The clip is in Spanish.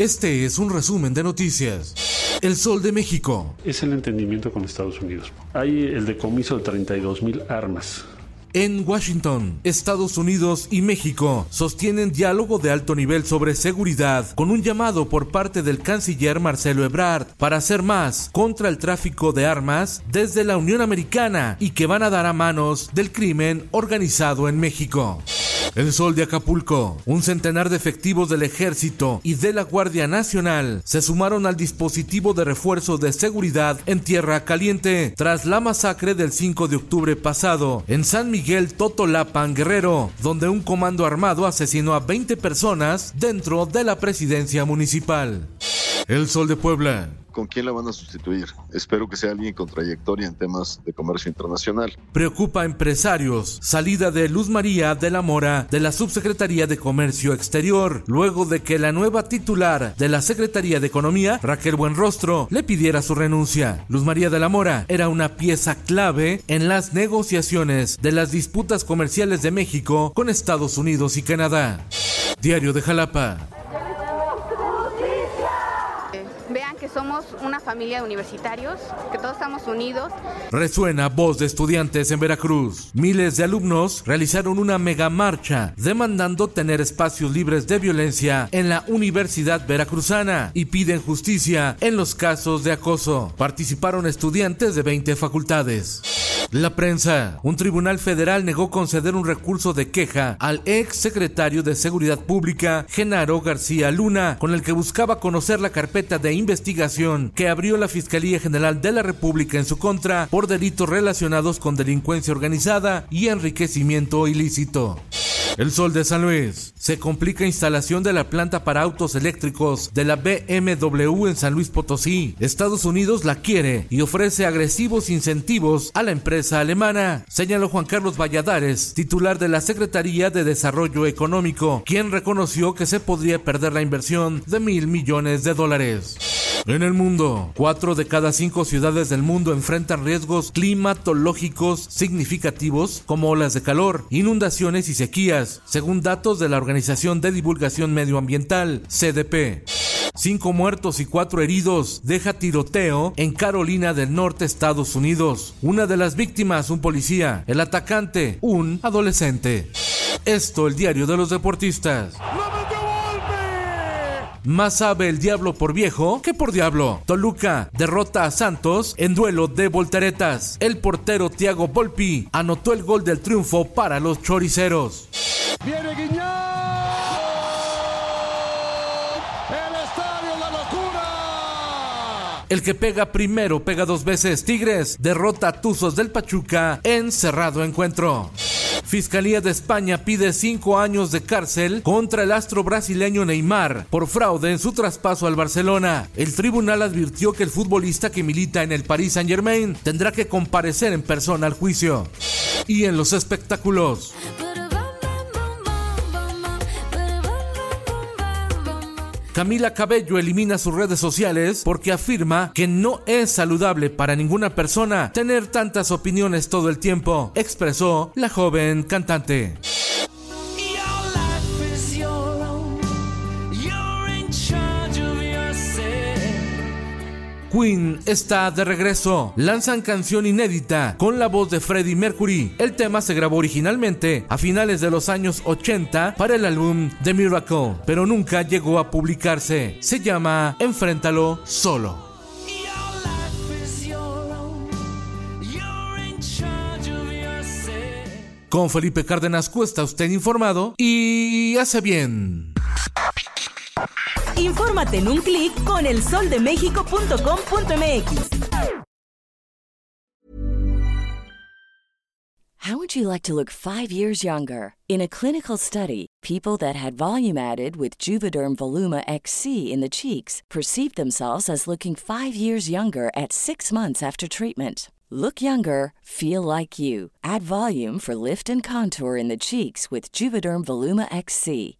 Este es un resumen de noticias. El Sol de México. Es el entendimiento con Estados Unidos. Hay el decomiso de 32 mil armas. En Washington, Estados Unidos y México sostienen diálogo de alto nivel sobre seguridad con un llamado por parte del canciller Marcelo Ebrard para hacer más contra el tráfico de armas desde la Unión Americana y que van a dar a manos del crimen organizado en México. El Sol de Acapulco, un centenar de efectivos del Ejército y de la Guardia Nacional se sumaron al dispositivo de refuerzo de seguridad en Tierra Caliente tras la masacre del 5 de octubre pasado en San Miguel Totolapan Guerrero, donde un comando armado asesinó a 20 personas dentro de la presidencia municipal. El Sol de Puebla, ¿Con quién la van a sustituir? Espero que sea alguien con trayectoria en temas de comercio internacional. Preocupa a empresarios. Salida de Luz María de la Mora de la Subsecretaría de Comercio Exterior, luego de que la nueva titular de la Secretaría de Economía, Raquel Buenrostro, le pidiera su renuncia. Luz María de la Mora era una pieza clave en las negociaciones de las disputas comerciales de México con Estados Unidos y Canadá. Diario de Jalapa. Que somos una familia de universitarios, que todos estamos unidos. Resuena voz de estudiantes en Veracruz. Miles de alumnos realizaron una mega marcha demandando tener espacios libres de violencia en la Universidad Veracruzana y piden justicia en los casos de acoso. Participaron estudiantes de 20 facultades. La prensa. Un tribunal federal negó conceder un recurso de queja al ex secretario de Seguridad Pública, Genaro García Luna, con el que buscaba conocer la carpeta de investigación que abrió la Fiscalía General de la República en su contra por delitos relacionados con delincuencia organizada y enriquecimiento ilícito. El Sol de San Luis. Se complica instalación de la planta para autos eléctricos de la BMW en San Luis Potosí. Estados Unidos la quiere y ofrece agresivos incentivos a la empresa alemana, señaló Juan Carlos Valladares, titular de la Secretaría de Desarrollo Económico, quien reconoció que se podría perder la inversión de mil millones de dólares. En el mundo, cuatro de cada cinco ciudades del mundo enfrentan riesgos climatológicos significativos como olas de calor, inundaciones y sequías, según datos de la Organización de Divulgación Medioambiental, CDP. Cinco muertos y cuatro heridos deja tiroteo en Carolina del Norte, Estados Unidos. Una de las víctimas, un policía. El atacante, un adolescente. Esto, el diario de los deportistas. Más sabe el diablo por viejo que por diablo. Toluca derrota a Santos en duelo de volteretas. El portero Thiago Volpi anotó el gol del triunfo para los choriceros. Viene El estadio La Locura. El que pega primero pega dos veces. Tigres derrota a Tuzos del Pachuca en cerrado encuentro. Fiscalía de España pide cinco años de cárcel contra el astro brasileño Neymar por fraude en su traspaso al Barcelona. El tribunal advirtió que el futbolista que milita en el Paris Saint Germain tendrá que comparecer en persona al juicio. Y en los espectáculos. Camila Cabello elimina sus redes sociales porque afirma que no es saludable para ninguna persona tener tantas opiniones todo el tiempo, expresó la joven cantante. Queen está de regreso. Lanzan canción inédita con la voz de Freddie Mercury. El tema se grabó originalmente a finales de los años 80 para el álbum The Miracle, pero nunca llegó a publicarse. Se llama Enfréntalo solo. Con Felipe Cárdenas Cuesta, usted informado y hace bien. Infórmate en un clic con elsoldemexico.com.mx. How would you like to look five years younger? In a clinical study, people that had volume added with Juvederm Voluma XC in the cheeks perceived themselves as looking five years younger at six months after treatment. Look younger, feel like you. Add volume for lift and contour in the cheeks with Juvederm Voluma XC.